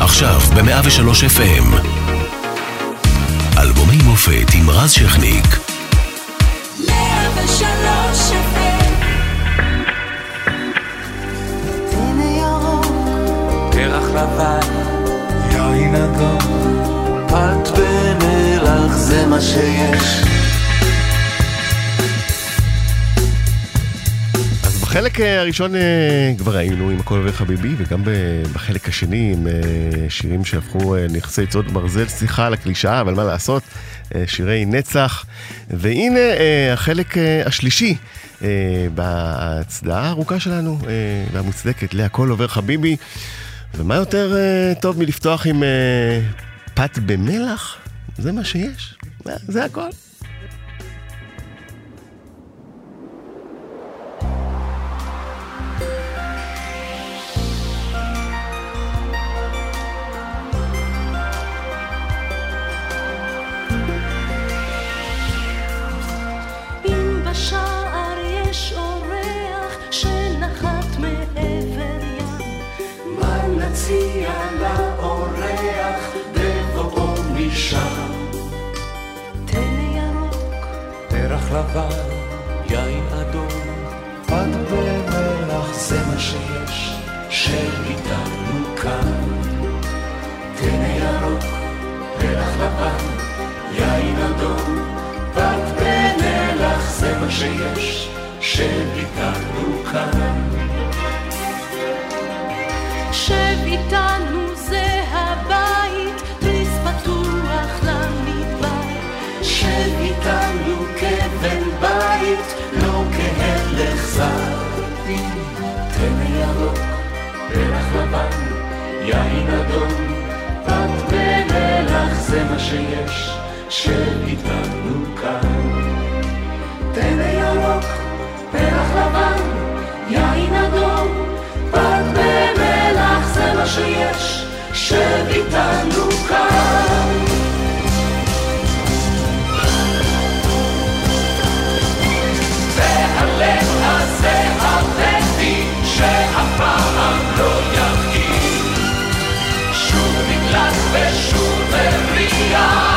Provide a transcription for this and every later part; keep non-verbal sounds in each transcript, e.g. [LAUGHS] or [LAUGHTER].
עכשיו ב-103 FM. אלבומי מופת עם רז שכניק. 103 פרח לבן, יין אדום, פת במלח זה מה שיש. בחלק אה, הראשון אה, כבר היינו עם הכל עובר חביבי, וגם בחלק השני עם אה, שירים שהפכו נכסי צוד ברזל, סליחה על הקלישאה, אבל מה לעשות, שירי נצח. והנה החלק השלישי בהצדעה הארוכה שלנו והמוצדקת להכל עובר חביבי. ומה יותר טוב מלפתוח עם פת במלח? זה מה שיש, זה הכל. לבן, יין אדום, פת במלח זה מה שיש, שאיתנו כאן. תן ירוק, פרח לבן, יין אדום, פת במלח זה מה שיש, שאיתנו כאן. לבן, יין אדום, פת במלח זה מה שיש, שב איתנו כאן. תן ירוק, פרח לבן, יין אדום, פת במלח זה מה שיש, שב איתנו כאן. Yeah.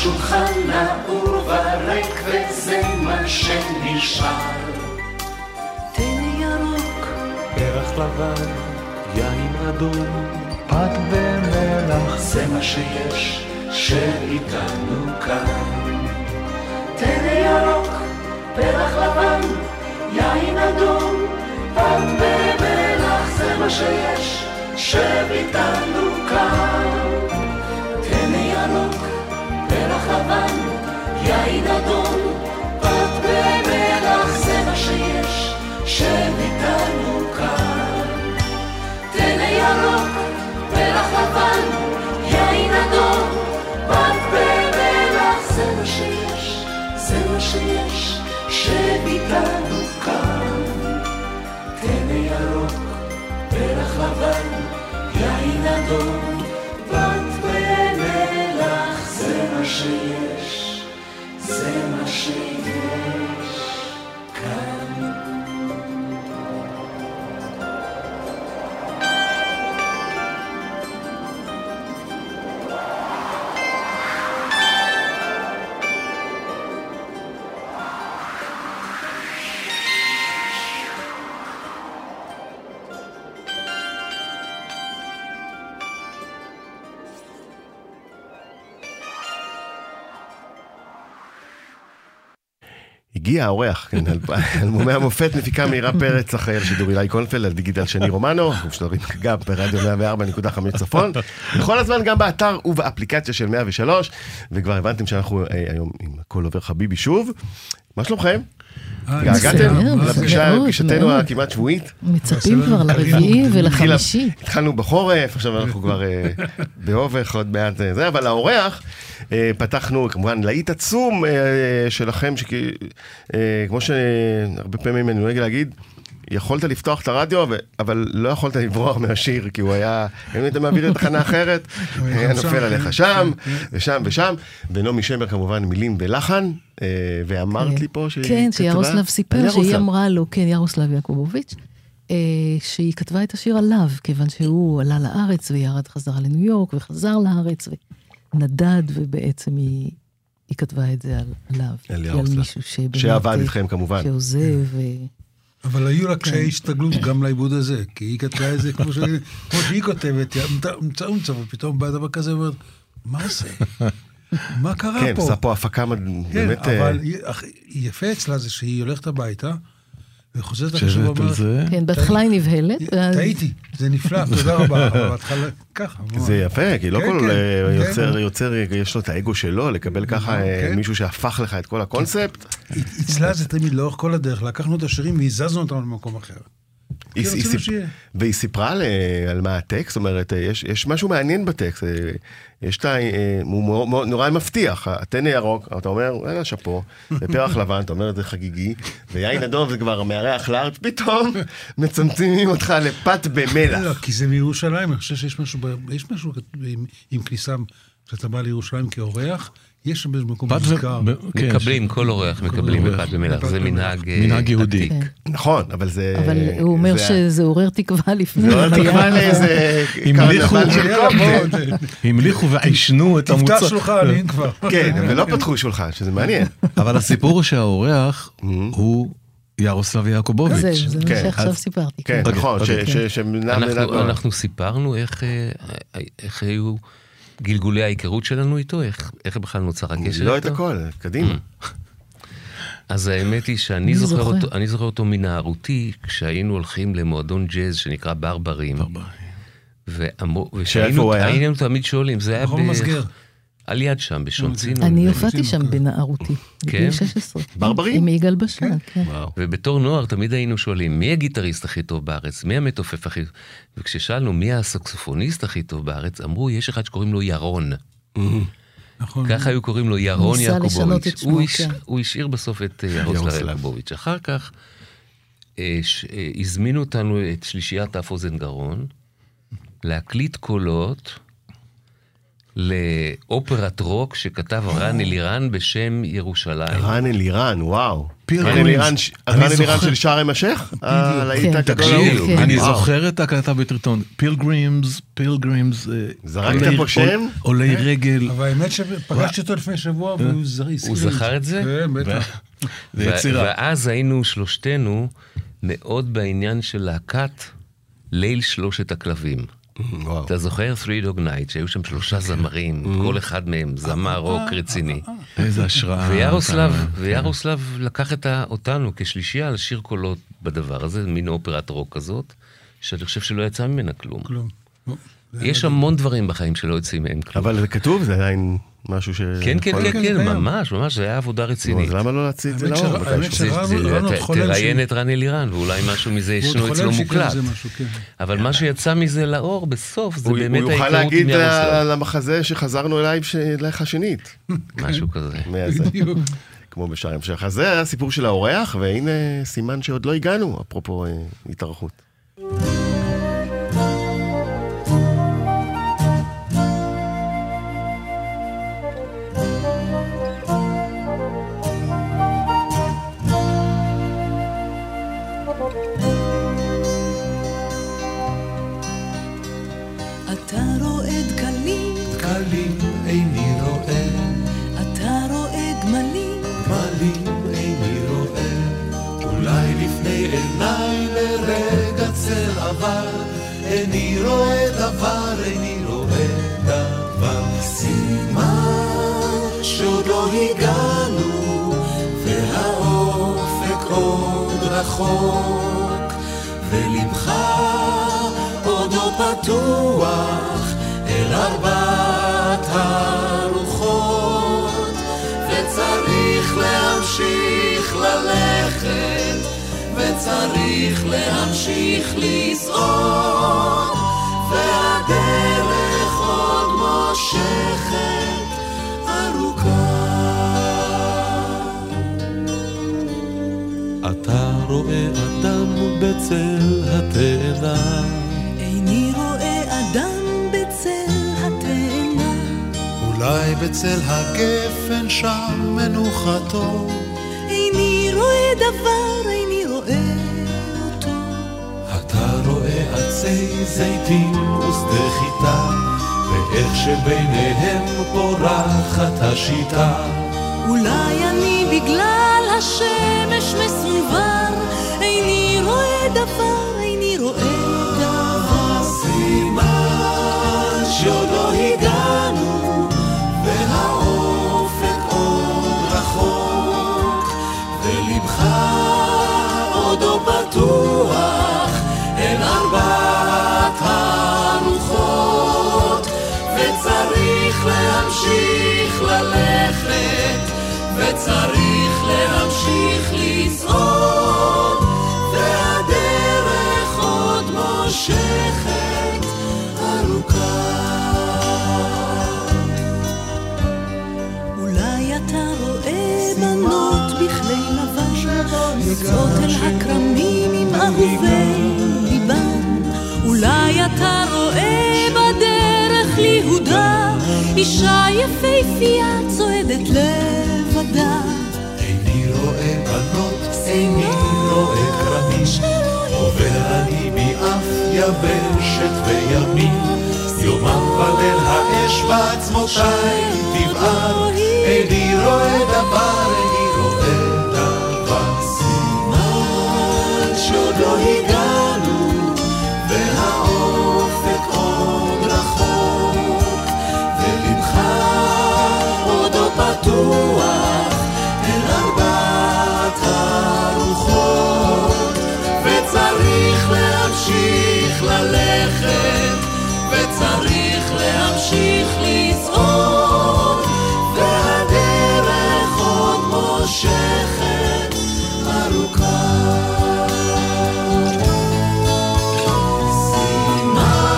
השולחן נעור וריק וזה מה שנשאר. תן ירוק, פרח לבן, יין אדום, פת במלח, זה מה שיש, שאיתנו כאן. תן ירוק, פרח לבן, יין אדום, פת במלח, זה מה שיש, שאיתנו כאן. לבן, יין אדום, פת במלח, זה מה שיש, שניתנו כאן. תן ירוק, פרח לבן, יין אדום, פת במלח, זה מה שיש, זה מה שיש, שניתנו כאן. תן ירוק, פרח לבן, יין אדום, Sem a cheia. הגיע האורח, כן, אלבומי [LAUGHS] המופת, מפיקה מאירה פרץ, אחראי על שידור אילי קונפלד, על דיגיטל שני רומנו, משדרים [LAUGHS] גם ברדיו 104.5 צפון, בכל הזמן גם באתר ובאפליקציה של 103, וכבר הבנתם שאנחנו אה, היום עם הכל עובר חביבי שוב. מה שלומכם? אה, התגעגעתם לפגישתנו. הכמעט שבועית? מצפים כבר לרביעי ולחמישי. התחלנו בחורף, עכשיו אנחנו כבר אה, באובך עוד מעט אה, זה, אבל האורח, פתחנו כמובן להיט עצום שלכם, שכמו שהרבה פעמים אני נוהג להגיד, יכולת לפתוח את הרדיו, ו- אבל לא יכולת לברוח מהשיר, כי הוא היה, אם היית מעביר לתחנה אחרת, היה נופל עליך כן, שם, כן. ושם ושם, ונעמי שמר כמובן מילים ולחן, אה, ואמרת לי פה שהיא כן, כתבה שירוסלב על סיפר ירוסלב. שהיא אמרה לו, כן, ירוסלב יעקובוביץ', אה, שהיא כתבה את השיר עליו, כיוון שהוא עלה לארץ וירד חזרה לניו יורק וחזר לארץ ונדד, ובעצם היא, היא כתבה את זה על, עליו. על על. מישהו שבאמת... שעבד אה, איתכם כמובן. שעוזב, ו... אבל היו לה כן. קשיי הסתגלות גם לעיבוד הזה, כי היא כתבה את זה כמו [LAUGHS] שהיא כותבת, אמצע, ופתאום בא דבר כזה ואומרת, מה זה? מה קרה כן, פה? עשה פה הפקה כן, באמת... אה, אבל יפה אצלה זה שהיא הולכת הביתה, וחוזרת אחרי שבוע חושבת על ואומרת, זה. כן, בהתחלה היא נבהלת. טעיתי, זה נפלא, תודה רבה, אבל בהתחלה ככה. זה יפה, כי לא כן, כל כן, אה, כן. יוצר, יוצר, יש לו את האגו שלו, לקבל ככה אה, כן. מישהו שהפך לך את כל הקונספט. אצלה זה תמיד לאורך כל הדרך, לקחנו את השירים והזזנו אותם למקום אחר. היא- כי היא סיפ-. והיא סיפרה על, אה, על מה הטקסט, זאת אומרת, אה, יש, יש משהו מעניין בטקסט, אה, יש את ה... אה, הוא נורא מבטיח, הטנא ירוק, אתה אומר, יאללה, שאפו, ופרח לבן, אתה אומר, זה חגיגי, ויין אדום זה כבר מארח לארץ, פתאום [LAUGHS] מצמצמים אותך לפת במלח. לא, כי זה מירושלים, אני חושב שיש משהו, ב- יש משהו עם, עם כניסה, כשאתה בא לירושלים כאורח, יש שם באיזה מקום מוזכר. כן, מקבלים, כל אורח מקבלים. בפת במלח, זה מנהג... אה, מנהג יהודי. כן. נכון, אבל זה... אבל הוא אומר זה- שזה עורר תקווה לפני. זה אבל [LAUGHS] תקווה לאיזה [LAUGHS] המליכו- קרנבל של. בוא, [LAUGHS] המליכו ועישנו את המוצר. תפתח שולחן, אם כבר. כן, ולא פתחו שולחן, שזה מעניין. אבל הסיפור הוא שהאורח הוא ירוסלב יעקובוביץ'. זהו, זה כן, מה שעכשיו אז- סיפרתי. כן, אוקיי, נכון, ש- אוקיי. ש- שמנהל אנחנו- אנחנו סיפרנו איך אה, איך היו גלגולי ההיכרות שלנו איתו, איך איך בכלל נוצר הקשר לא את איתו. הכל, קדימה. [LAUGHS] אז האמת היא שאני אני זוכר זוכר. אותו, אני זוכר אותו מנערותי, כשהיינו הולכים למועדון ג'אז שנקרא ברברים. הוא היה? היינו תמיד שואלים, זה היה המסגר. על יד שם, בשעון צינון. אני הופעתי שם בנערותי, בגיל כן? 16. ברברים? עם יגאל בשן, כן. ובתור נוער תמיד היינו שואלים, מי הגיטריסט הכי טוב בארץ? מי המתופף הכי... וכששאלנו מי הסקסופוניסט הכי טוב בארץ, אמרו, יש אחד שקוראים לו ירון. נכון. ככה היו קוראים לו ירון יעקובוביץ'. הוא כן. הוא השאיר בסוף את אה, ירוסלב. יעקובוביץ'. אחר כך אה, אה, הזמינו אותנו, את שלישיית אף אוזן גרון, להקליט קולות לאופרת רוק שכתב רן אלירן בשם ירושלים. רן אלירן, וואו. רן אלירן. של שארם א-שייח'? הלהיט כן. תקשיב? כן. אני. זוכר את ההקלטה בטריטון, pilgrims, pilgrims, אה, זרקת פה שם? עולי רגל, אבל האמת שפגשתי אותו לפני שבוע והוא הזכיר הוא לי זכר את זה? כן, בטח. זה ו- יצירה. ואז היינו שלושתנו מאוד בעניין של להקת ליל שלושת הכלבים. וואו. אתה זוכר Three Dog Night, שהיו שם שלושה זמרים, כל אחד מהם זמר רוק רציני. איזה השראה. [LAUGHS] אתה- וירוסלב לקח אותנו כשלישייה לשיר קולות בדבר הזה, מין אופרת רוק כזאת, שאני חושב שלא יצא ממנה כלום. כלום. יש המון דברים בחיים שלא יוצאים מהם כלום. אבל זה כתוב, זה עדיין משהו ש... כן, כן, כן, כן, כן. ממש, ממש, זה היה עבודה רצינית. אז למה לא להוציא את זה לאור? תראיין את רן אלירן, ואולי משהו מזה ישנו אצלו מוקלט. כן. אבל מה שיצא מזה לאור בסוף, זה באמת הוא יוכל ההיכרות עם להגיד המחזה שחזרנו אליי לך שנית. [LAUGHS] משהו כזה. כמו בשער המשך. אז זה הסיפור של האורח, והנה סימן שעוד לא הגענו, אפרופו אה, לרגע צל עבר, איני רואה דבר, איני רואה דבר. סימן שעוד לא הגענו, והאור רחוק, ולבך עודו פתוח אל ארבעת הרוחות, וצריך להמשיך ללכת, וצריך להמשיך לסעוד, והדרך עוד מושכת ארוכה. אתה רואה אדם בצל התאנה, איני רואה אדם בצל התאנה, אולי בצל הגפן שם מנוחתו, איני רואה דבר, עצי זיתים ושדה חיטה, ואיך שביניהם פורחת השיטה. אולי אני בגלל השמש מסונבר, איני רואה דבר, איני רואה דבר. סימן שעוד לא הגענו, והאופק עוד רחוק, ולבך עודו פתוח ללכת, וצריך להמשיך לצעוד, והדרך עוד מושכת ארוכה. אולי אתה רואה בנות בכלי לבן, יוצאות אל הכרמים עם אהובי ליבן. אולי אתה רואה אישה יפהפייה צועדת לבדה. איני רואה בנות, איני רואה כרמים, עובר אני מאף יבשת וימים, יומם וליל האש בעצמותיי תבער, איני רואה דבר, ללכת, וצריך להמשיך לצעוד, והדרך עוד מושכת ארוכה. סימן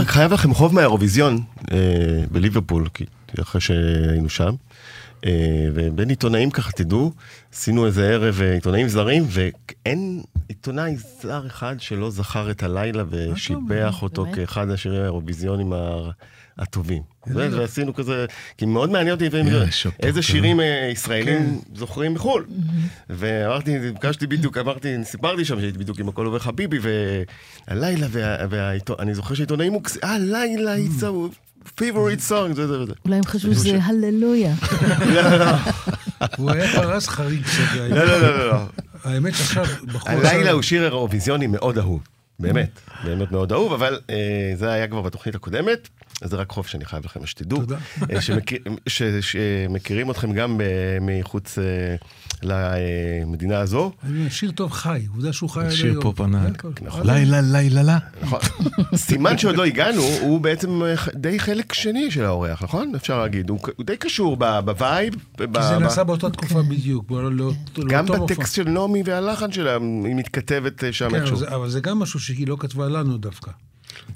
אני חייב לכם חוב מהאירוויזיון אה, בליברפול, כי- אחרי שהיינו שם. אה, ובין עיתונאים ככה, תדעו, עשינו איזה ערב אה, עיתונאים זרים, ואין עיתונאי זר אחד שלא זכר את הלילה ושיבח אותו באמת? כאחד השירים האירוויזיונים הטובים. ועשינו כזה, כי מאוד מעניין אותי לפעמים אה, איזה. שירים אה, ישראלים כן. זוכרים מחו"ל. ואמרתי, ביקשתי בדיוק, אמרתי, סיפרתי שם שהייתי בדיוק עם הכל עובר חביבי, והלילה, ואני זוכר שעיתונאים מוקס... אה, לילה, it's a favorite song, זה זה וזה. אולי הם חשבו שזה הללויה. [LAUGHS] לא, לא, לא, הוא היה פרס חריג כזה. לא, לא, לא, לא. האמת שעכשיו, בחור... הלילה הוא שיר אירוויזיוני מאוד אהוב. באמת, באמת מאוד אהוב, אבל אה, זה היה כבר בתוכנית הקודמת, זה רק חוב שאני חייב לכם, שתדעו. תודה. אה, שמכיר, ש, שמכירים אתכם גם אה, מחוץ אה, למדינה הזו. שיר טוב חי, עובדה שהוא חי עד שיר היום. פופ זה ענק. הכל. נכון. לילה, לילה, לה. נכון. סימן שעוד לא הגענו, הוא בעצם אה, די חלק שני של האורח, נכון? אפשר להגיד. הוא, הוא די קשור ב vibe. ב- כי זה ב- נעשה באותה תקופה בדיוק, בוא, לא- לא- גם. בטקסט של נעמי והלחן שלה, היא מתכתבת אה, שם כן, אבל איכשהו. זה- אבל זה גם משהו שהיא לא כתבה לנו דווקא.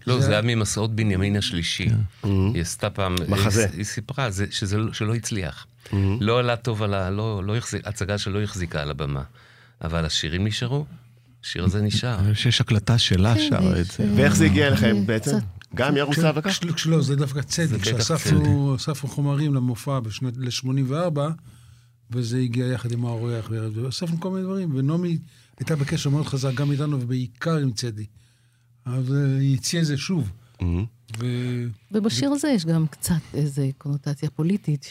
לא, זה היה ממסעות בנימין השלישי. היא עשתה פעם... מחזה. היא- סיפרה זה- שזה לא- שלא הצליח. לא עלה טוב על ה... לא לא החזיק... הצגה שלא החזיקה על הבמה. אבל השירים נשארו, השיר הזה נשאר. אני חושב שיש הקלטה שלה כן, שרה את זה. אה, ואיך זה הגיע אליכם אה, בעצם? גם ירוסלב לקח? כש- כשלא, זה דווקא צדק, בטח שאספנו אספנו חומרים למופע בשנת, ל-84, וזה הגיע יחד עם האורח, ואספנו כל מיני דברים, ונעמי הייתה בקשר מאוד חזק גם איתנו, ובעיקר עם צדי. אז אה, היא הציעה את זה שוב. מהמם. ו... ובשיר הזה יש גם קצת איזו קונוטציה פוליטית,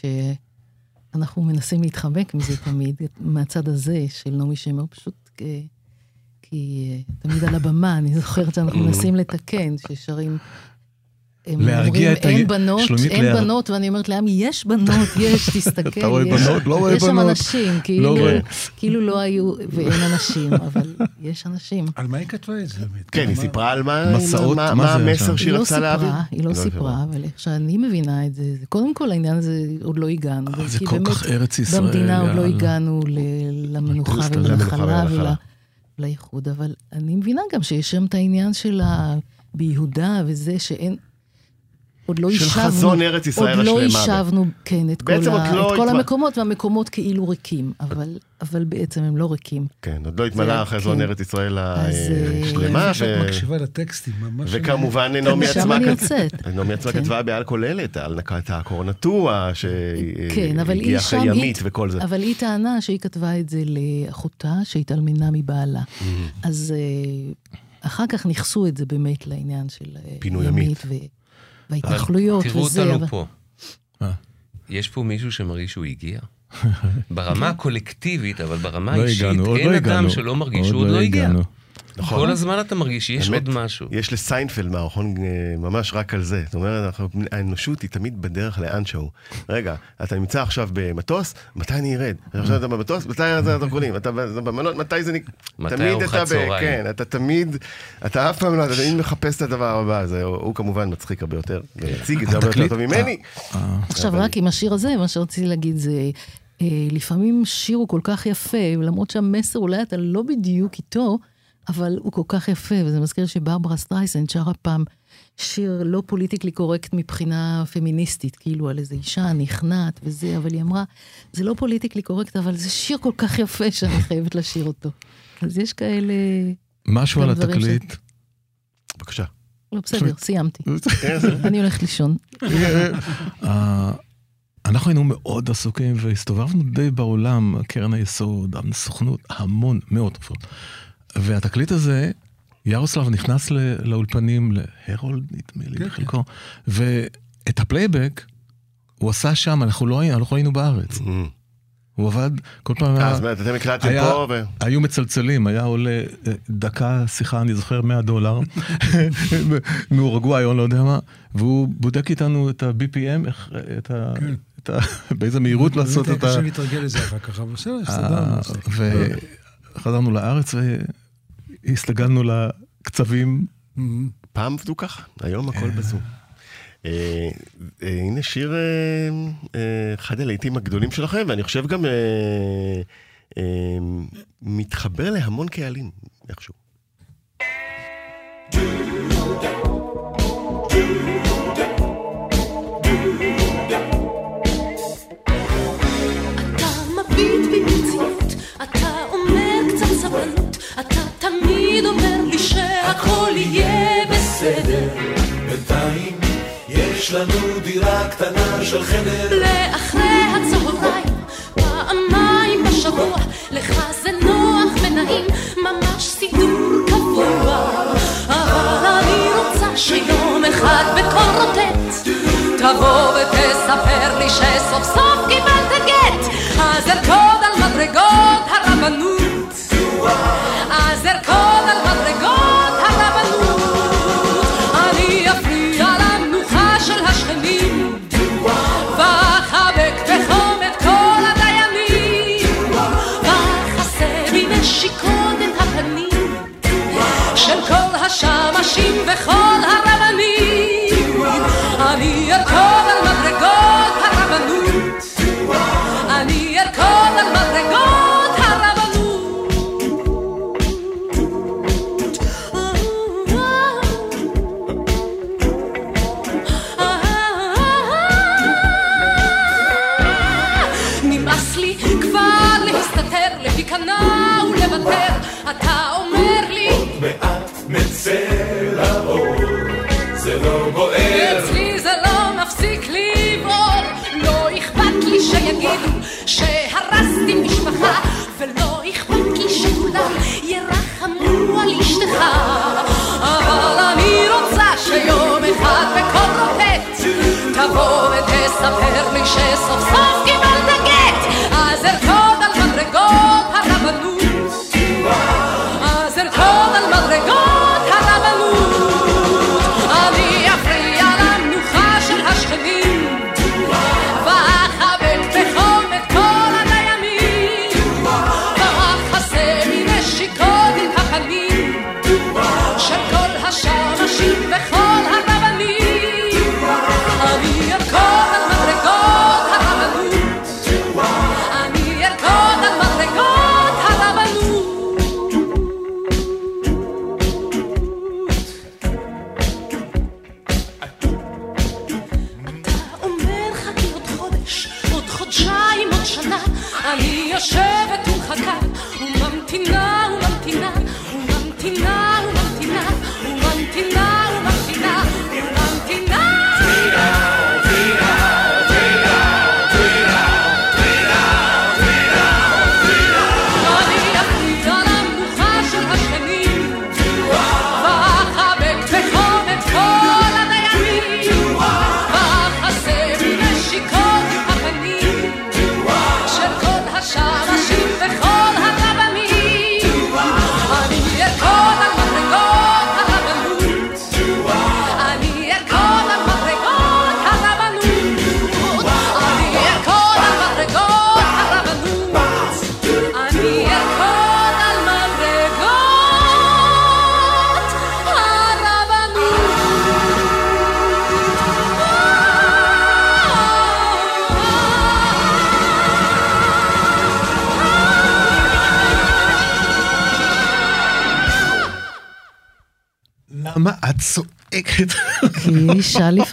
שאנחנו מנסים להתחמק מזה תמיד, מהצד הזה של נעמי שמר, פשוט כ... כי אה, תמיד על הבמה, אני זוכרת שאנחנו מנסים לתקן, ששרים... הם להרגיע אומרים, את ה- אין בנות, שלומית, אין להר- בנות, ואני אומרת לעמי, יש בנות, [LAUGHS] יש, תסתכל, אתה רואה יש, בנות? לא רואה יש שם בנות. אנשים, כאילו, רואה. כאילו לא היו, ואין אנשים, [LAUGHS] אבל יש אנשים. על מה היא כתבה את זה? כן, היא סיפרה על מה מסעות, מה- מה מה המסר שם? שהיא היא לא רצתה להעביר. סיפרה, היא לא סיפרה, אבל איך שאני מבינה את זה, זה קודם כל העניין הזה, עוד לא הגענו. אה, זה כל כך ארץ ישראל, במדינה עוד לא. הגענו ל- למנוחה ולנחלה. ולאיחוד, אבל אני מבינה גם שיש שם את העניין של ה... ביהודה וזה שאין... עוד לא של יישבנו, חזון ארץ ישראל עוד לא השלמה. יישבנו, כן, את כל, ה, לא את כל התמ- המקומות, והמקומות כאילו ריקים, אבל, אבל בעצם הם לא ריקים. כן, עוד לא התמלא זה- החזון כן. ארץ ישראל אז, אה, השלמה, שאת ו- מקשיבה לטקסטים, ממש... וכמובן נעמי משם עצמה. [LAUGHS] נעמי עצמה כן. כתבה בעל כוללת על נקת הקורנטורה, כן, שהגיעה שם, אחרי היא, ימית וכל זה. אבל היא טענה שהיא כתבה את זה לאחותה שהתאלמנה מבעלה. אז אה, אחר כך ניכסו את זה באמת לעניין של אה, פינוי ימית. ימית ו- וההתנחלויות תראו וזה. אותנו אבל- פה. יש פה מישהו שמרגיש שהוא הגיע? [LAUGHS] ברמה הקולקטיבית, אבל ברמה לא האישית, אין לא אדם. שלא מרגיש שהוא עוד לא הגיע. נכון. כל הזמן אתה מרגיש שיש באמת, עוד משהו. יש לסיינפלד מערכון אה, ממש רק על זה. זאת אומרת, אנחנו- האנושות היא תמיד בדרך לאנשהו. רגע, אתה נמצא עכשיו במטוס, מתי אני ארד? עכשיו אתה במטוס, מתי זה הדרכונים? אתה במלון, מתי זה נק... מתי תמיד ארוחת אתה ב- צהריים? כן, אתה תמיד, אתה אף פעם לא, אתה תמיד מחפש את הדבר הבא. זה, הוא כמובן מצחיק הרבה יותר, ויציג את זה הרבה יותר טוב ממני. אה, עכשיו, אבל- רק עם השיר הזה, מה שרציתי להגיד זה, אה, לפעמים שיר הוא כל כך יפה, למרות שהמסר אולי אתה לא בדיוק איתו, אבל הוא כל כך יפה, וזה מזכיר שברברה סטרייסנד שרה פעם שיר לא politically correct מבחינה פמיניסטית, כאילו על איזו אישה נכנעת וזה, אבל היא אמרה, זה לא politically correct, אבל זה שיר כל כך יפה שאני חייבת לשיר אותו. אז יש כאלה... משהו על דברים ש- התקליט. בבקשה. לא, בסדר, סיימתי. [LAUGHS] אני הולכת לישון. [LAUGHS] אה, אנחנו היינו מאוד עסוקים והסתובבנו די בעולם, קרן היסוד, הסוכנות, המון, מאות. והתקליט הזה, ירוסלב נכנס ל- לאולפנים, להרולד נדמה לי כן, בחלקו, ואת הפלייבק הוא עשה שם, אנחנו לא אנחנו היינו בארץ. הוא עבד, כל פעם אה, היה, זאת אומרת, אתם הקלטתם פה, ו... היו מצלצלים, היה עולה אה, דקה שיחה, אני זוכר 100 דולר, [LAUGHS] מאורוגוואי או לא יודע מה, והוא בודק איתנו את ה-BPM, איך, את ה... כן. את ה... [LAUGHS] באיזה מהירות לעשות את ה... קשה להתרגל לזה אחר כך, אבל בסדר, הסתדרנו. ה- אז- וחזרנו לארץ והסתגלנו לקצבים. פעם עבדו ככה, היום הכל בזום. אה, אה, הנה שיר, אה, אה, אחד הלהיטים הגדולים שלכם, ואני חושב גם אה, אה, מתחבר להמון קהלים, איכשהו. אתה מביט בי ברצינות, אתה אומר קצת סבלנות, אתה תמיד אומר לי שהכל יהיה בסדר. בינתיים יש לנו דירה קטנה של חדר לאחרי הצהריים, פעמיים בשבוע, לך זה נוח ונעים, ממש סידור קבוע. אבל אני רוצה שיום אחד בקול רוטט, תבוא ותספר לי שסוף סוף קיבלת גט, אז ארקוד על מדרגות הרבנות. השמשים וכל הרבנים. אני ארקוד תבוא ותספר לי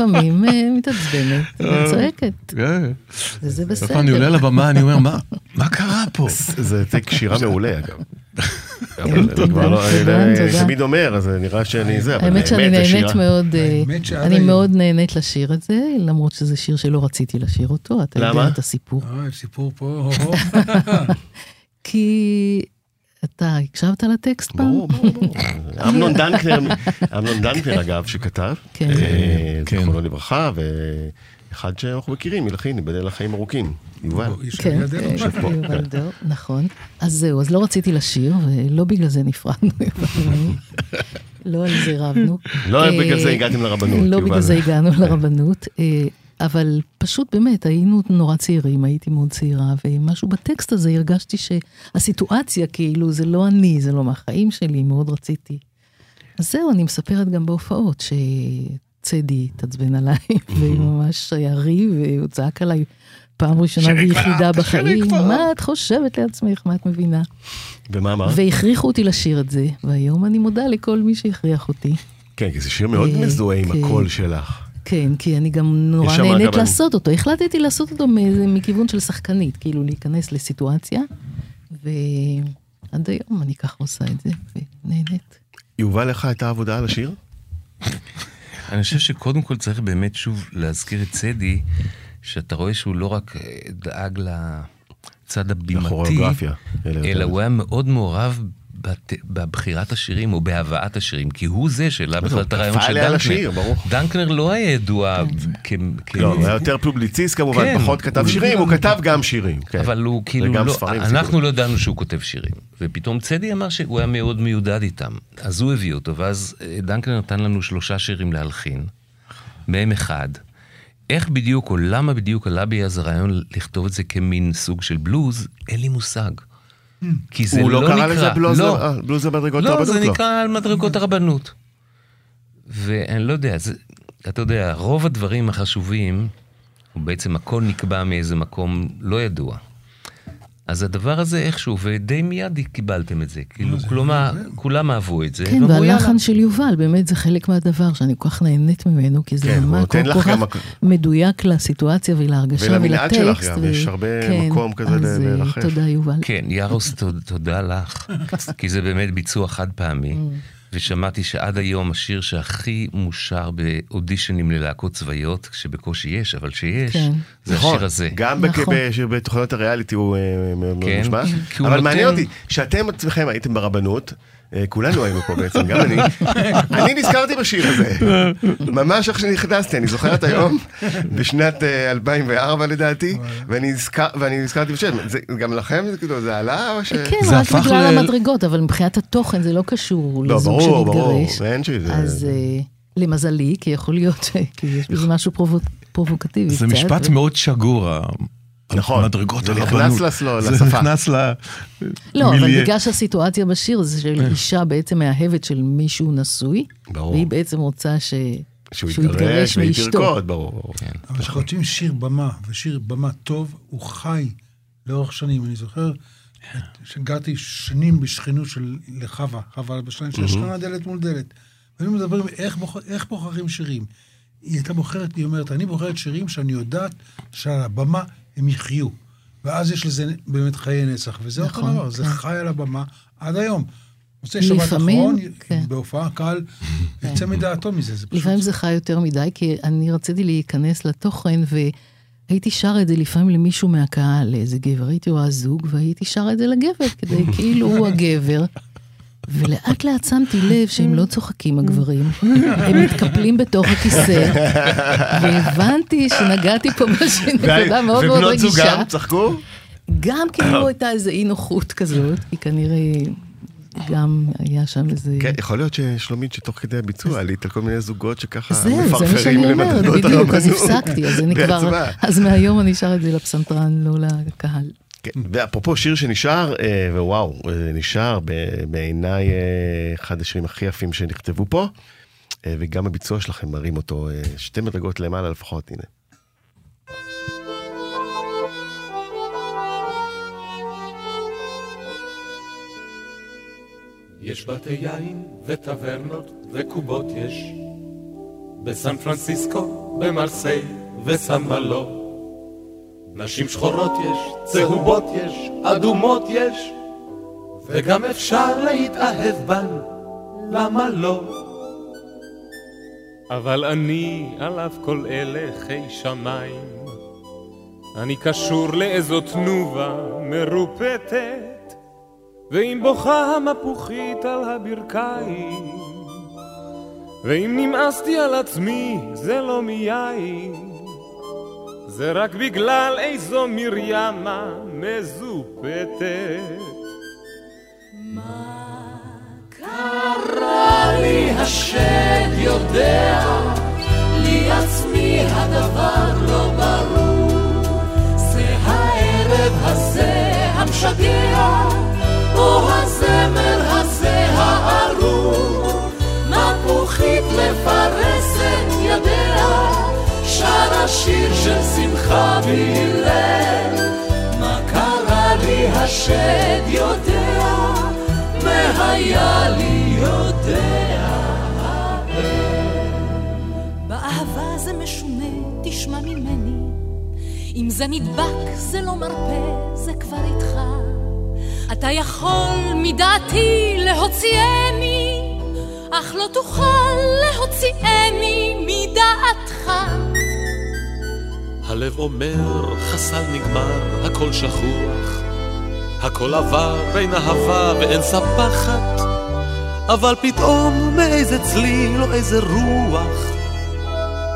לפעמים אה, מתעצבנת וצועקת, כן. וזה בסדר. אני עולה לבמה, אני אומר, "מה- מה קרה פה? זה טק שירה מעולה, אגב. [LAUGHS] אבל אני לא-. תמיד אומר, אז נראה שאני זה, אבל האמת שאני נהנית. מאוד, אה, אני מאוד נהנית לשיר את זה, למרות שזה שיר שלא רציתי לשיר אותו, אתה למה? יודע את הסיפור. אה, סיפור פה. [LAUGHS] כי אתה הקשבת לטקסט פעם? ברור, ברור, ברור. [LAUGHS] אמנון דנקנר, אמנון דנקנר אגב, שכתב, כן. אה, כן. זיכרונו לברכה, ואחד שאנחנו מכירים, מלחין, ייבדל לחיים ארוכים, יובל. כן. כן, יובל דור, נכון. אז זהו, אז לא רציתי לשיר, ולא בגלל זה נפרדנו, [LAUGHS] יובל. לא על זה רבנו. לא אה, בגלל זה הגעתם לרבנות, לא יובל. בגלל זה הגענו לרבנות, אה, אבל פשוט באמת היינו נורא צעירים, הייתי מאוד צעירה, ומשהו בטקסט הזה הרגשתי שהסיטואציה כאילו זה לא אני, זה לא מהחיים שלי, מאוד רציתי. אז זהו, אני מספרת גם בהופעות שצדי התעצבן עליי, [LAUGHS] וממש היה ריב, והוא צעק עליי פעם ראשונה ויחידה בחיים. מה את חושבת לעצמך, מה את מבינה? ומה אמרת? והכריחו אותי לשיר את זה, והיום אני מודה לכל מי שהכריח אותי. כן, כי זה שיר מאוד אה, מזוהה עם כן. הקול שלך. כן, כי אני גם נורא נהנית לעשות אותו. החלטתי לעשות אותו מכיוון של שחקנית, כאילו להיכנס לסיטואציה, ועד היום אני ככה עושה את זה, ונהנית. יובל, איך הייתה עבודה על השיר? אני חושב שקודם כל צריך באמת שוב להזכיר את צדי, שאתה רואה שהוא לא רק אה, דאג לצד הבימתי, אלא. הוא היה מאוד מעורב בבחירת השירים או בהבאת השירים, כי הוא זה שהעלה בכלל את הרעיון של דנקנר. דנקנר לא היה ידוע כ... כ- לא, הוא היה יותר פובליציסט כמובן, כן. פחות כתב שירים, הוא כתב גם שירים. כן. אבל הוא כאילו לא, אנחנו. לא ידענו שהוא כותב שירים. ופתאום צדי אמר שהוא היה מאוד מיודד איתם. אז הוא הביא אותו, ואז אה, דנקנר נתן לנו שלושה שירים להלחין, מהם אחד. איך בדיוק, או למה בדיוק עלה בי אז הרעיון לכתוב את זה כמין סוג של בלוז, אין לי מושג. כי זה הוא לא לא נקרא... קרא לזה בלוז לא, אה, בלוז במדרגות לא, הרבנות? זה נקרא על מדרגות הרבנות. ואני לא יודע, זה, אתה יודע, רוב הדברים החשובים, בעצם הכל נקבע מאיזה מקום לא ידוע. אז הדבר הזה איכשהו, ודי מיד קיבלתם את זה. כאילו, כלומר. כולם אהבו את זה. כן. והלחן של יובל, באמת זה חלק מהדבר שאני כל כך נהנית ממנו, כי זה כן, ממש נותן כל כך מדויק לסיטואציה ולהרגשה ולמנעד ולטקסט. שלך גם, יש הרבה כן, מקום כזה אז, אה, לרחף. תודה, יובל. כן, יארוס, תוד- תודה לך, [LAUGHS] כי זה באמת ביצוע חד פעמי, ושמעתי שעד היום השיר שהכי מושר באודישנים ללהקות צבאיות, שבקושי יש, אבל שיש, כן. זה נכון, השיר הזה. גם נכון. בתוכניות הריאליטי הוא אה, כן, מושמע. הוא אבל נותן- מעניין אותי, שאתם עצמכם הייתם ברבנות, כולנו היינו פה בעצם, גם אני. [LAUGHS] אני נזכרתי בשיר הזה, [LAUGHS] ממש איך שנכנסתי, אני זוכר את היום, [LAUGHS] בשנת אה, 2004 לדעתי, ואני נזכר- ואני נזכרתי בשיר. זה- גם לכם זה כאילו, זה עלה או ש... כן, זה רק בגלל המדרגות, אבל מבחינת התוכן זה לא קשור לא, לזוג ברור, ברור, שמתגרש. ואין שזה... אז אה, למזלי, כי יכול להיות, ש- כי יש בזה משהו פרובו- פרובוקטיבי זה משפט מאוד שגור, נכון, המדרגות, זה נכנס הרבנות. לסלו- זה לשפה. נכנס ל... לא, אבל. בגלל שהסיטואציה בשיר זה של אישה בעצם מאהבת של מישהו נשוי, ברור. והיא בעצם רוצה ש... שהוא יתגרש והיא מאשתו. תרקוד, ברור. ברור. אבל כשכותבים שיר במה, ושיר במה טוב, הוא חי לאורך שנים. אני זוכר שגרתי שנים בשכנות של לחווה, חווה אלברשטיין, שהשכנה דלת מול דלת. והיינו מדברים איך, בוח, איך בוחרים שירים. היא הייתה בוחרת, היא אומרת, אני בוחרת שירים שאני יודעת שעל הבמה הם יחיו. ואז יש לזה באמת חיי נצח, וזה אותו נכון, דבר, זה כן. חי על הבמה עד היום. מוצאי שבת האחרון, כן. בהופעה קהל יוצא מדעתו מזה, זה פשוט... לפעמים זה חי יותר מדי, כי אני רציתי להיכנס לתוכן, והייתי שרה את זה לפעמים למישהו מהקהל, לאיזה גבר. הייתי רואה זוג, והייתי שרה את זה לגבר, כדי [LAUGHS] כאילו הוא הגבר. ולאט לאט שמתי לב שהם לא צוחקים הגברים, הם מתקפלים בתוך הכיסא, והבנתי שנגעתי פה באיזושהי נקודה מאוד מאוד ובנות רגישה. זוגם צחקו? גם כאילו הייתה איזו אי נוחות כזאת, כי כנראה גם היה שם איזה... כן, יכול להיות ששלומית, שתוך כדי הביצוע עלית על כל מיני זוגות שככה זהו, זה מה מפרפרים שאני אומרת, למדרגות בדיוק, אז הרבנות. הפסקתי, אז אני [LAUGHS] כבר. אז מהיום אני שר את זה לפסנתרן, לא לקהל. כן, ואפרופו שיר שנשאר, אה, ווואו, אה, נשאר בעיניי אה, אחד השירים הכי יפים שנכתבו פה, וגם הביצוע שלכם מרים אותו שתי מדרגות למעלה לפחות, הנה. יש בתי יין וטברנות וקובות יש בסן פרנסיסקו, במרסיי וסן מלו נשים שחורות יש, צהובות יש, אדומות יש וגם אפשר להתאהב בן, למה לא? אבל אני על אף כל אלה חי שמיים אני קשור לאיזו תנובה מרופטת ואם בוכה המפוחית על הברכיים ואם נמאסתי על עצמי זה לא מיין זה רק בגלל איזו מרימה מזופתת קרא לי השד יודע, לי עצמי הדבר לא ברור. זה הערב הזה המשגע, או הזמר הזה הארור. מפוחית מפרסת ידיה, שרה שיר של שמחה והלל. מה קרה לי השד יודע, והיה לי יודע באהבה זה משונה, תשמע ממני. אם זה נדבק, זה לא מרפא, זה כבר איתך. אתה יכול מדעתי להוציאני, אך לא תוכל להוציאני מדעתך. הלב אומר חסל נגמר, הכל שכוח. הכל עבר, אין אהבה ואין ספחת. אבל פתאום מאיזה צליל או איזה רוח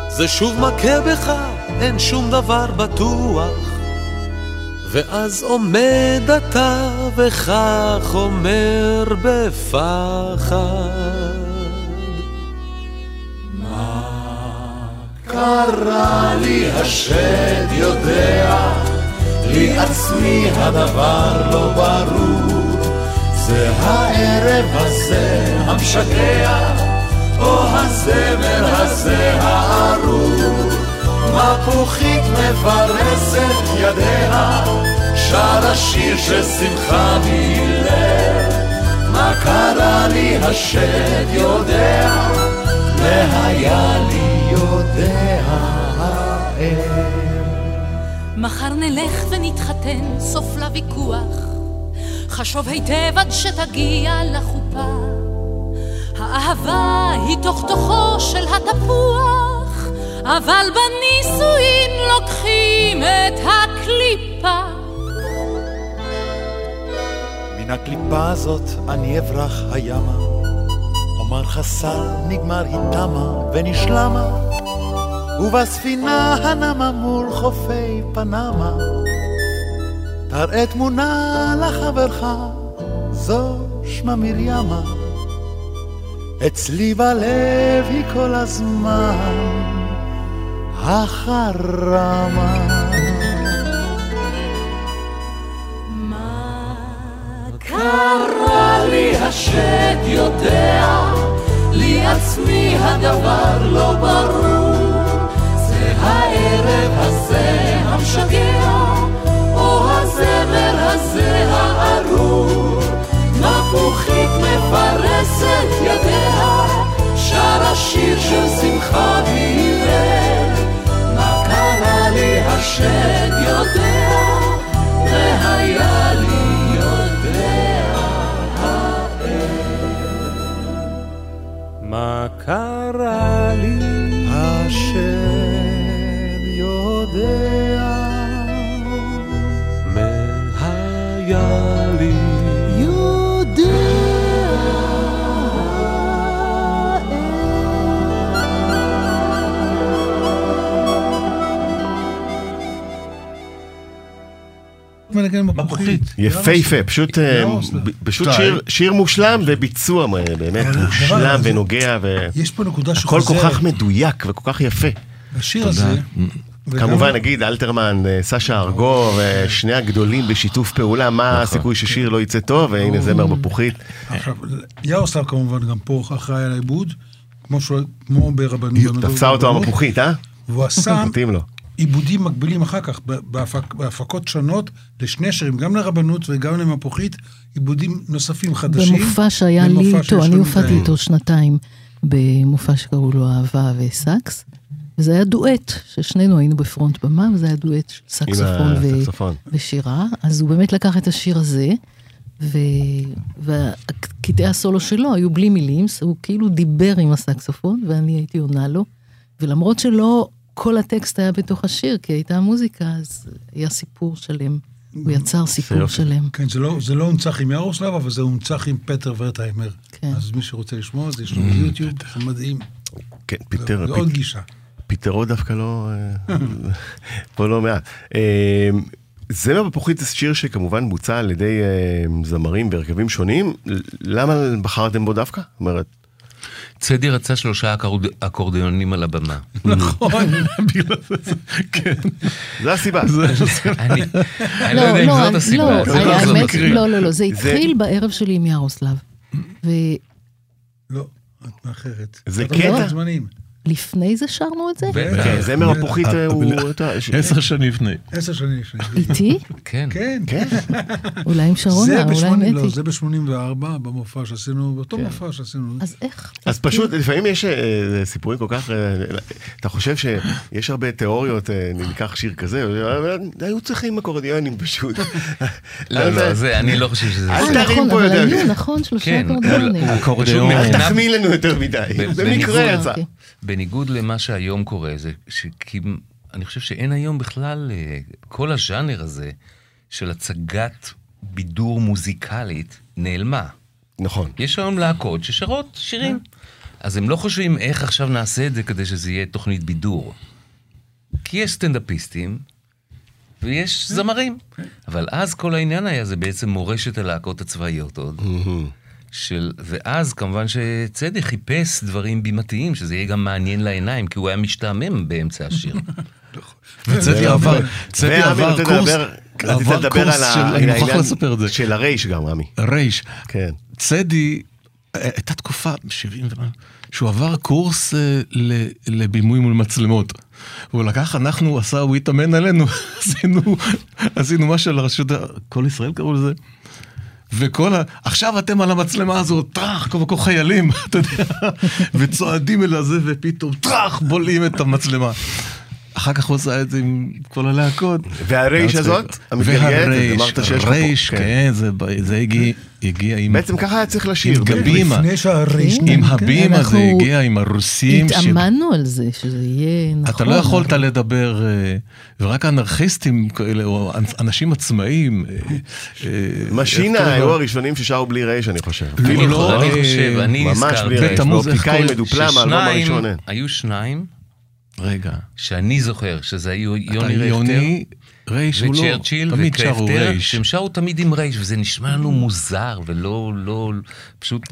זה שוב מכה בך, אין שום דבר בטוח. ואז עומד אתה וכך אומר בפחד קרא לי השד יודע, לי עצמי הדבר לא ברור. זה הערב הזה המשגע, או הזמר הזה הארור. מפוחית מפרסת ידיה, שר השיר של שמחה והלל. מה קרה לי השד יודע, והיה לי האל. מחר נלך ונתחתן, סוף לוויכוח. חשוב היטב עד שתגיע לחופה. האהבה היא תוך תוכו של התפוח, אבל בנישואין לוקחים את הקליפה. מן הקליפה הזאת אני אברח הימה, אומר חסל נגמר היא תמה ונשלמה, ובספינה הנמה מול חופי פנמה, תראה תמונה לחברך, זו שמה מרימה. אצלי בלב היא כל הזמן החרמה. קרה לי השד יודע, לי עצמי הדבר לא ברור. הערב הזה המשגע, או הזמר הזה הארור. מפוחית מפרסת ידיה, שר השיר של שמחה והלל. מה קרה לי השד יודע, והיה לי יודע מה קרה לי? מנגן בפוחית. יפהפה, פשוט, אה. שיר- שיר מושלם וביצוע אה, באמת מושלם ונוגע, יש פה נקודה שחוזרת. כל כך מדויק וכל כך יפה. השיר הזה, כמובן נגיד אלתרמן, אה, סשה ארגוב, אה, שני הגדולים בשיתוף פעולה, מה נכון. הסיכוי ששיר לא יצא טוב, והנה זמר בפוחית. עכשיו, יארוסלב כמובן גם פה אחראי על העיבוד, כמו ברבנות. תפסה אותו המפוחית, אה? והוא עשה מתאים לו. עיבודים מקבילים אחר כך, בהפק, בהפקות שונות, לשני שירים, גם לרבנות וגם למפוחית, עיבודים נוספים חדשים. במופע שהיה לי במופע איתו, שיש אני הופעתי. איתו שנתיים במופע שקראו לו אהבה וסקס, וזה היה דואט, ששנינו היינו בפרונט במה, וזה היה דואט של סקסופון ו-. ושירה, אז הוא באמת לקח את השיר הזה, ו... והקטעי הסולו שלו היו בלי מילים, הוא כאילו דיבר עם הסקסופון, ואני הייתי עונה לו, ולמרות שלא כל הטקסט היה בתוך השיר, כי הייתה מוזיקה, אז היה סיפור שלם. הוא יצר סיפור. שלם. כן, זה לא, זה לא הונצח עם יארוסלב, אבל זה הונצח עם פטר ורטהיימר. כן. אז מי שרוצה לשמוע, זה יש לו ביוטיוב, זה מדהים. כן, פיטר, זה עוד גישה. פיטרו דווקא לא... אה, [LAUGHS] פה לא מעט. אה, זמר בפוחית זה שיר שכמובן בוצע על ידי אה, זמרים והרכבים שונים, למה בחרתם בו דווקא? זאת אומרת, צדי רצה שלושה אקורד- אקורדיונים על הבמה. נכון. [LAUGHS] בגלל [LAUGHS] זה, כן. זו הסיבה. אני אני לא יודע אם זאת הסיבה. לא, זה לא זאת הסיבה. לא, לא, לא, זה התחיל בערב שלי עם ירוסלב. לא, את מאחרת. זה קטע. ולפני זה שרנו את זה? כן, זמר הפוכית אה, הוא... ש- עשר שנים לפני. עשר שנים לפני. איתי? כן. כן. כן, [LAUGHS] אולי עם שרונה, זה אולי עם ב-80, לא, אתי. זה ב-84, במופע שעשינו, באותו מופע שעשינו. אז איך? אז פשוט לפעמים יש אה, סיפורים כל כך, אה, אתה חושב שיש הרבה תיאוריות, אה, ניקח שיר כזה, היו צריכים אקורדיונים פשוט. לא, לא, זה, אני לא חושב שזה... אל אה, תרים נכון, פה יותר. נכון, שלושה כן, אקורדיונים. אל תחמיא לנו יותר מדי, במקרה יצא. בניגוד למה שהיום קורה, זה שכי- אני חושב שאין היום בכלל, אה, כל הז'אנר הזה של הצגת בידור מוזיקלית נעלמה. נכון. יש היום להקות ששרות שירים. אז הם לא חושבים איך עכשיו נעשה את זה כדי שזה יהיה תוכנית בידור. כי יש סטנדאפיסטים ויש זמרים. אבל אז כל העניין היה זה בעצם מורשת הלהקות הצבאיות עוד. של, ואז כמובן שצדי חיפש דברים בימתיים, שזה יהיה גם מעניין לעיניים, כי הוא היה משתעמם באמצע השיר. [LAUGHS] וצדי עבר, צדי עבר קורס, עבר קורס על של, אני מוכרח לספר את זה. של הרייש גם, רמי. רייש. כן. צדי, אה, הייתה תקופה, 70 ומה, שהוא עבר קורס אה, לבימוי מול מצלמות. הוא לקח, אנחנו, עשה, הוא התאמן עלינו, [LAUGHS] עשינו, עשינו מה של הרשות, כל ישראל קראו לזה. וכל ה... עכשיו אתם על המצלמה הזאת, טראח, כל כל חיילים, [LAUGHS] אתה יודע, וצועדים אל הזה, ופתאום טראח, בולעים את המצלמה. אחר כך הוא עשה את זה עם כל הלהקות. והרייש הזאת, המתגלגלת, והרייש, אמרת שיש לך פה, הרייש, כן. כן, זה זה הגיע הגיע עם... בעצם ככה היה צריך לשיר. עם גבימה. לפני שהרייש... כן. עם הבימה זה הגיע עם הרוסים. התאמנו על זה, שזה יהיה נכון. אתה לא יכולת לדבר, אה, ורק אנרכיסטים כאלה, או אנשים עצמאיים. אה, אה, משינה היו? הראשונים ששרו בלי רייש, אני חושב. לא, לא, אני אה, חושב, אני ממש הזכרתי. בלי רייש. בתמוז, איך באופטיקאי? מדופלם, האלבום ששניים, הראשון. היו שניים רגע, שאני זוכר, שזה היו יוני רכטר יוני, רייש הוא לא, תמיד שרו וקרפטר, רייש. שהם שרו תמיד עם רייש, וזה נשמע לנו מוזר ולא, לא, פשוט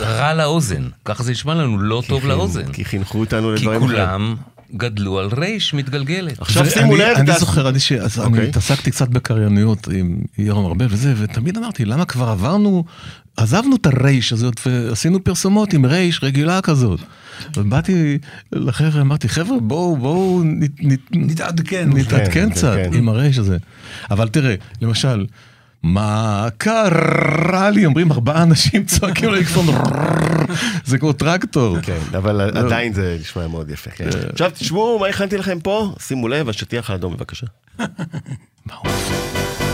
רע לאוזן. ככה זה נשמע לנו לא טוב לאוזן. כי חינכו אותנו כי לדברים אחרים. כולם גדלו על רייש מתגלגלת. עכשיו שימו לב, אני זוכר, אני ש- אז אני אוקיי. התעסקתי קצת בקרייניות עם יורם ארבל וזה, ותמיד אמרתי, למה כבר עברנו, עזבנו את הרייש הזאת ועשינו פרסומות עם רייש רגילה כזאת. ובאתי לחבר'ה, אמרתי, חבר'ה, בואו, בואו נת- נת- נתעדכן. נתעדכן כן, קצת כן. עם הרייש הזה. אבל תראה, למשל, מה קרה לי? אומרים ארבעה אנשים צועקים על המיקרופון, [LAUGHS] זה כמו טרקטור. כן, אבל עדיין זה נשמע מאוד יפה. כן. עכשיו תשמעו מה הכנתי לכם פה, שימו לב, השטיח האדום בבקשה. [LAUGHS] מה הוא עושה?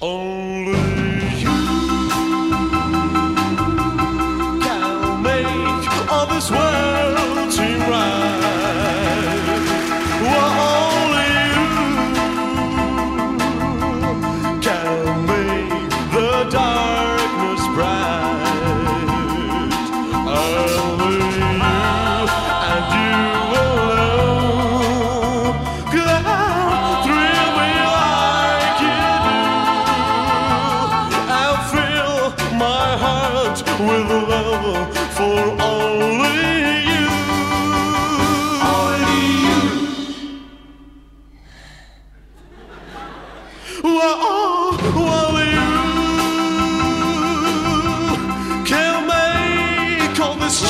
Oh.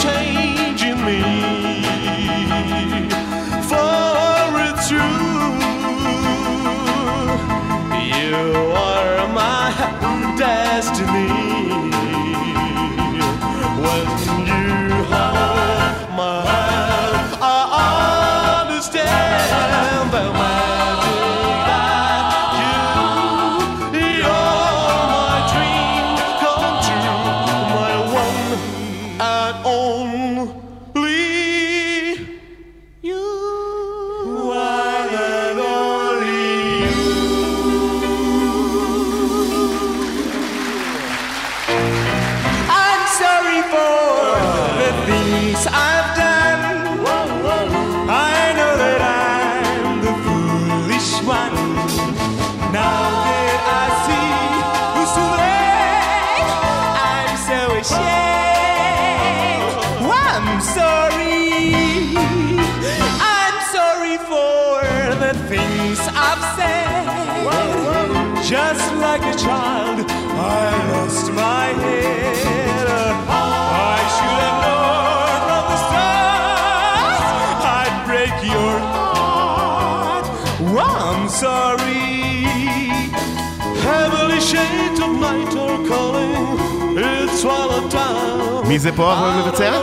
Change מי זה פה המבצע?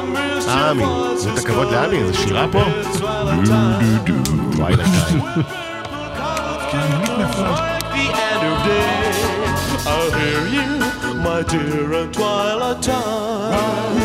עמי. זאת הכבוד לעמי, איזה שירה פה? וואי לקיים. I'll hear you, my dear, at twilight time.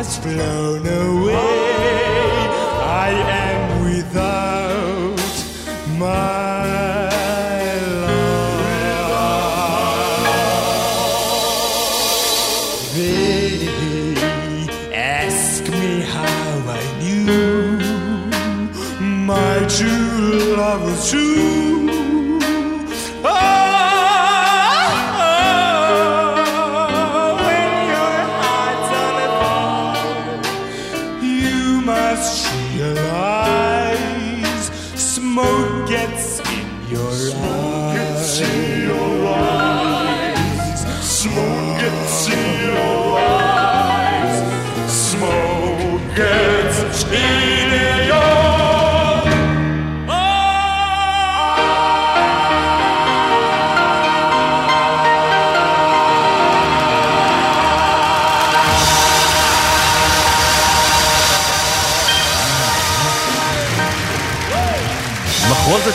has flown away.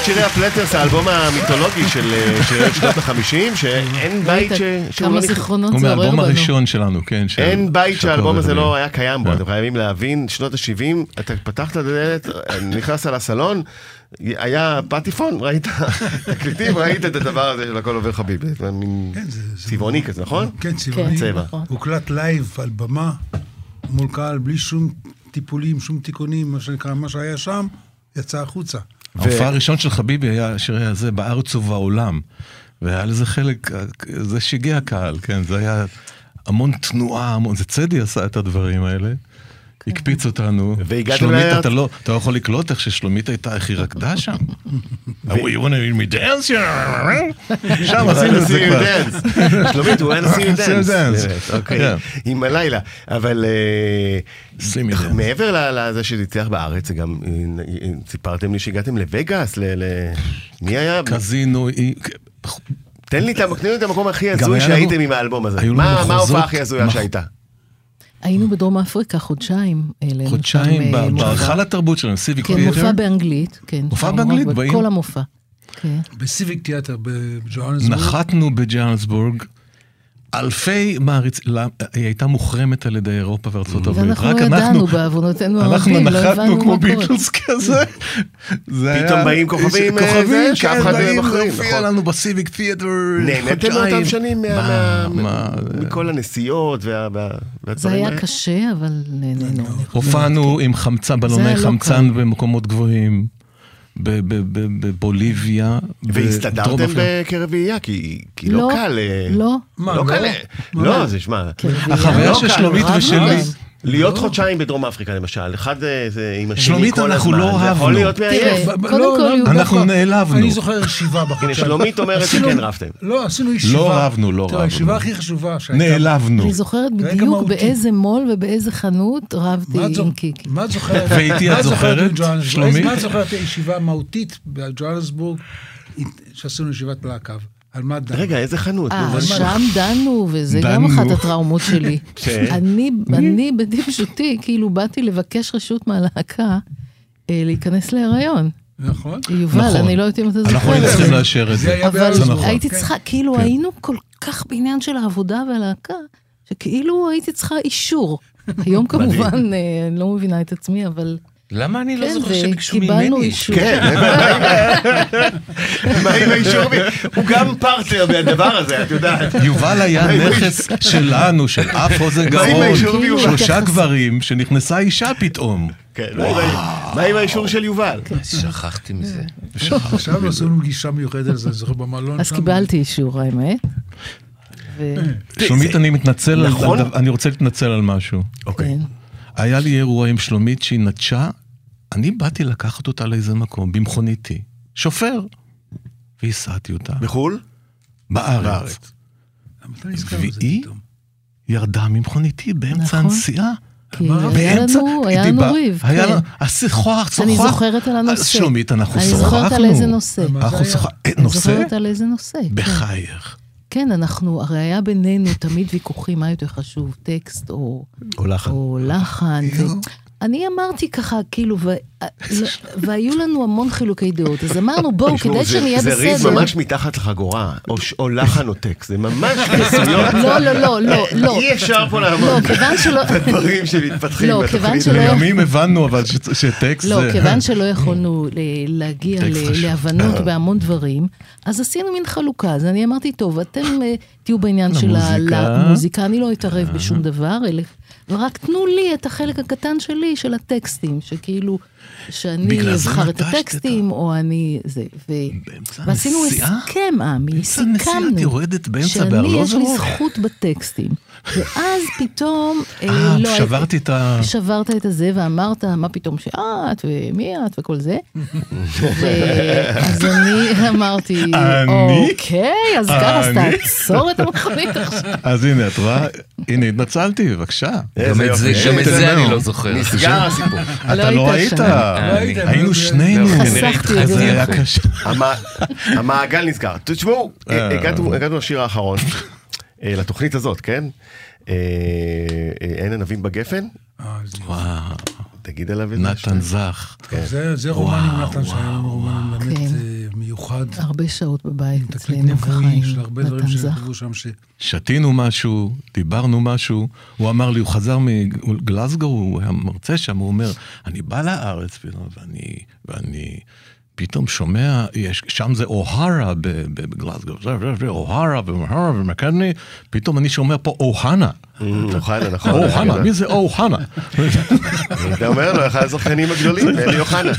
שירי הפלטרס, האלבום המיתולוגי של אה, של שנות החמישים, שאין בית ש- שהוא כמה לא זיכרונות הוא זה עורר מהאלבום בנו. הראשון שלנו, כן. אין בית שהאלבום הזה לא. היה קיים בו, כן. אתם חייבים להבין, שנות ה-70, אתה פתחת את הדלת, נכנסת לסלון, היה פטיפון, ראית תקליטים, ראית את הדבר הזה של הכל עובר חביב, כן, צבעוני כזה, נכון? כן, צבעוני. צבע. נכון. הוקלט live על במה מול קהל, בלי שום טיפולים, שום תיקונים, מה שנקרא, מה שהיה שם, יצא החוצה. ההופעה הראשון של חביבי היה השיר הזה בארץ ובעולם. והיה לזה חלק, זה שיגע קהל, כן, זה היה המון תנועה, המון, זה צדי עשה את הדברים האלה. הקפיץ אותנו. והגעתם שלומית, לארץ- אתה לא, אתה לא יכול לקלוט איך ששלומית הייתה, איך היא רקדה שם. [LAUGHS] You want to dance? [LAUGHS] שם [LAUGHS] עשינו את זה כבר. שלומית, היה נשיא נשיא דנס. דנס. באמת, אוקיי. עם הלילה. אבל אה. מעבר לזה הצליח בארץ, גם, אה, אה, סיפרתם לי שהגעתם לווגאס, ל... מי היה? קזינו, תן לי את המקום הכי הזוי שהייתם עם האלבום הזה. מה ההופעה הכי הזויה שהייתה? היינו בדרום אפריקה חודשיים. חודשיים אה. בהיכל התרבות שלנו, סיביק כן, מופע באנגלית. כן. מופע באנגלית, באים- כל המופע. כן. בסיביק תיאטר בג'ואנסבורג. נחתנו בג'אנסבורג. אלפי מעריצים, היא הייתה מוחרמת על ידי אירופה וארצות הברית. ואנחנו רק לא ידענו אנחנו- בעוונותינו אנחנו הרבים, לא נחתנו הבנו כמו מה קורה. ביטלס כזה. זה היה- פתאום באים כוכבים, אה, כוכבים, שאף אחד לא מחרים, נכון. לנו בסיביק תיאטר. נהניתם חודשיים. מאותם שנים מה- מה- מה- מה- מכל הנסיעות זה היה? קשה, אבל נהנינו. הופענו עם חמצן, בלוני לא חמצן. במקומות גבוהים. ב- ב- ב- בבוליביה. והסתדרתם. בקרב ראייה, כי כי לא לא, קל. אה, לא. לא לא? קל. אה, מה? לא, זה שמע. החוויה לא של קל, שלומית ושלי. להיות חודשיים בדרום אפריקה למשל, אחד אה, זה עם השני שלומית, כל אנחנו הזמן, לא זה יכול אהבנו. להיות מעייף. תראה, ב- קודם לא, כל, לא, אנחנו נעלבנו. אני זוכר ישיבה הנה, בחודשיים. שלומית אומרת שכן רבתם. לא, עשינו ישיבה. לא רבנו, לא רבנו. הישיבה הכי חשובה שהייתה. נעלבנו. אני זוכרת בדיוק. באיזה מול ובאיזה חנות רבתי עם קיקי. מה את זוכרת? [LAUGHS] ואיתי מה את זוכרת? שלומית? מה את זוכרת ישיבה מהותית בג'ואנסבורג, שעשינו ישיבת להקב? על מה דנו? רגע, איזה חנות? נו, אה, שם דנו, וזה גם. אחת הטראומות שלי. [LAUGHS] כן. אני, אני בטיפשותי, כאילו באתי לבקש רשות מהלהקה אה, להיכנס להיריון. נכון. יובל, נכון. אני לא יודעת אם אתה אנחנו זוכר. היינו את צריכים. לאשר את זה אבל נכון. הייתי כן. צריכה, כאילו כן. היינו כל כך בעניין של העבודה והלהקה, שכאילו הייתי צריכה אישור. [LAUGHS] היום כמובן, אה, אני לא מבינה את עצמי, אבל למה אני לא כן, זוכר שביקשו ממני? וקיבלנו אישור. כן? [LAUGHS] הוא גם פרטנר בדבר הזה, את יודעת. יובל היה נכס שלנו, של אף אוזן מיובל? שלושה גברים, שנכנסה אישה פתאום. כן, מה עם האישור של יובל? שכחתי מזה. עכשיו עשינו פגישה מיוחדת על זה, אני זוכר במלון. אז. קיבלתי אישור, האמת. שלומית, אני מתנצל, על- נכון? אני רוצה להתנצל על משהו. אוקיי. היה לי אירוע עם שלומית שהיא נטשה, אני באתי לקחת אותה לאיזה מקום, במכוניתי, שופר, והסעתי אותה, בחו"ל? בארץ. והיא? ירדה ממכוניתי באמצע נכון. הנסיעה. כי מה, היה באמצע, לנו, היה לנו ריב, היה כן. לנו, אז שוחח, שוחח. אני זוכרת על הנושא. שלומית, אנחנו אני שוחחנו. זוכרת על איזה נושא. אנחנו? שוחחנו, אני נושא? זוכרת על איזה נושא. כן. בחייך. כן, אנחנו, הרי היה בינינו תמיד ויכוחים מה יותר חשוב, טקסט או, או לחן. או לחן. ו... אני אמרתי ככה, כאילו, ו... לא- והיו לנו המון חילוקי דעות, אז אמרנו, בואו, כדי שנהיה זה ריב בסדר... ממש מתחת לחגורה, או לחן או טקסט, זה ממש כסויות. לא, לא, לא, לא, לא. אי אפשר פה לא, לעמוד כיוון שלא... בדברים שמתפתחים לא, בתוכנית. שלא- לימים הבנו אבל שטקסט לא, זה... כיוון שלא יכולנו ל- להגיע. להבנות בהמון דברים, אז עשינו מין חלוקה. אז אני אמרתי, טוב, אתם אה, תהיו בעניין של ה- למוזיקה. למוזיקה, אני לא אתערב בשום דבר, אלא... ורק תנו לי את החלק הקטן שלי של הטקסטים, שכאילו, שאני אבחר את הטקסטים, או אני... זה, ו... באמצע ועשינו הנסיעה? הסכם, עמי, באמצע סיכמנו. יורדת באמצע שאני, יש לי? זכות בטקסטים. ואז פתאום, אה, אה, לא... שברת את ה... שברת את הזה ואמרת, מה פתאום שאת, ומי את, וכל זה. [LAUGHS] ואז אני אמרתי, אני? אוקיי, אז ככה, אז? תעצור את המכונית עכשיו. אז הנה, את רואה? הנה, התנצלתי, בבקשה. גם את זה- גם את זה אני לא זוכר. נסגר הסיפור. אתה לא היית לא היינו לא, שנינו, חסכתי את זה. היה קשה. המע- המעגל נסגר. תשמעו, אה. הגענו הגענו לשיר האחרון, אה, לתוכנית הזאת, כן? אה, אה, אין ענבים בגפן? אה, זה- וואו, תגיד עליו את זה. נתן זך. זה- זה רומן עם נתן, שהיה רומן באמת כן. אה, מיוחד. הרבה שעות בבית תקליט אצלנו נבואי בחיים, של הרבה דברים. שנכתבו שם, ש... שתינו משהו, דיברנו משהו, הוא אמר לי, הוא חזר מגלסגו, הוא היה מרצה שם, הוא אומר, אני בא לארץ ואני, ואני פתאום שומע, יש, שם זה אוהרה ב- ב- בגלסגו, זה, זה, זה, אוהרה ואוהרה ומקדני, פתאום אני שומע פה אוהנה. אוחנה, נכון. אוהנה, מי זה אוהנה? אתה אומר לו, אחד השחקנים הגדולים, [LAUGHS] אלי אוחנה.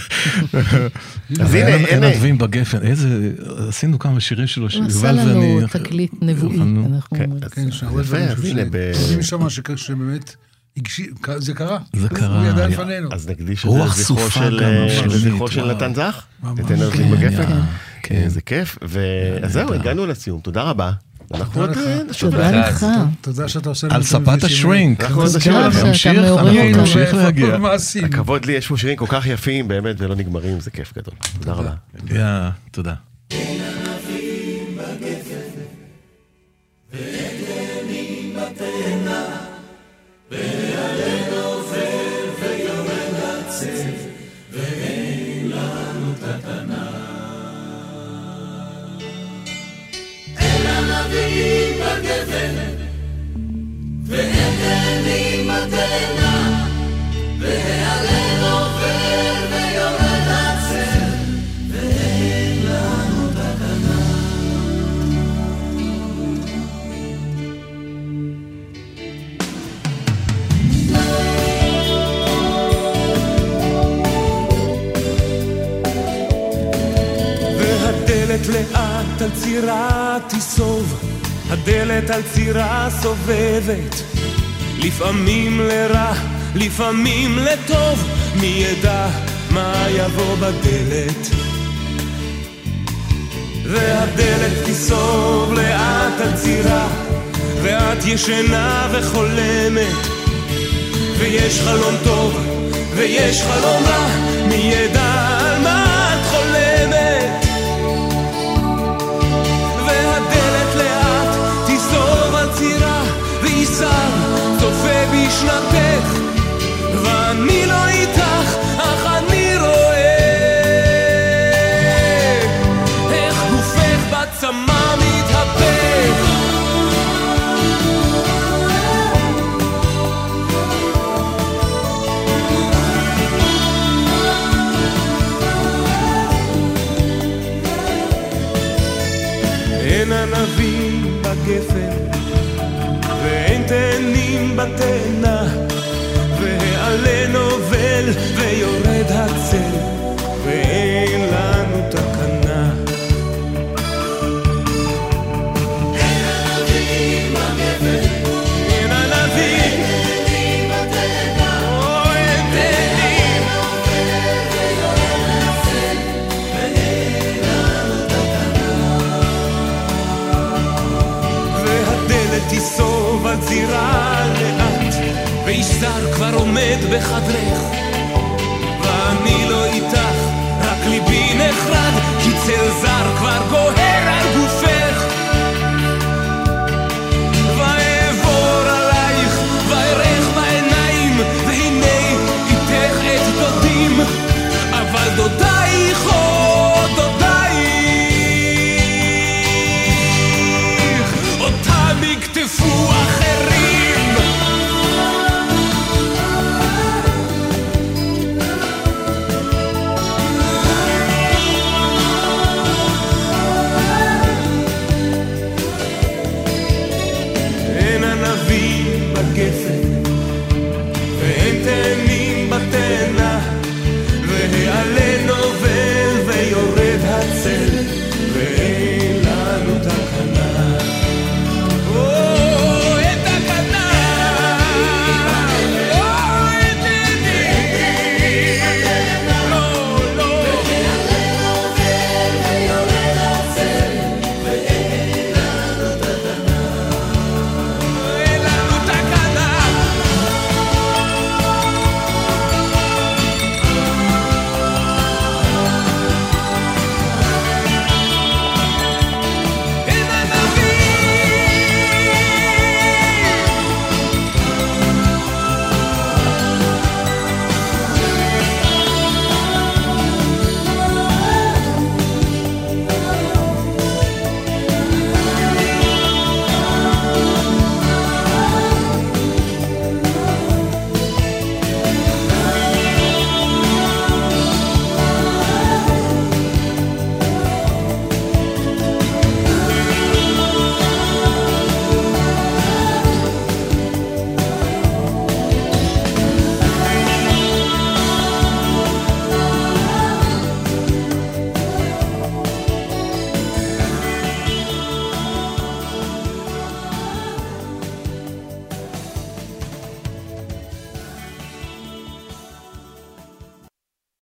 אז הנה, אין הנה. ענבים בגפן, איזה, עשינו כמה שירים שלו, הוא עשה. לנו תקליט נבואי, נו. אנחנו אומרים. כן, שהרבה יפה, דברים אז ש- הנה, ב- שם שבאמת, זה קרה. זה קרה. הוא ידע לפנינו. אז נקדיש את זה לזכרו של, אה, לזכרו של. נתן זך? ענבים כן, בגפן? היה, כן, כן. זה כיף. אז זהו, הגענו לסיום, תודה רבה. אנחנו עוד לך. אה, נשוב תודה. לך. תודה שאתה עושה על את ספת השרינק. אנחנו עוד תודה נמשיך, להגיע. הכבוד לי, יש פה שירים כל כך יפים באמת ולא נגמרים, זה כיף גדול. תודה רבה. יא, תודה. והדלת לאט על צירה תיסוב, הדלת על צירה סובבת. לפעמים לרע, לפעמים לטוב, מי ידע מה יבוא בדלת. והדלת תיסוב לאט על צירה, ואת ישנה וחולמת. ויש חלום טוב, ויש חלום רע, מי ידע בשנתך, ואני לא איתך, get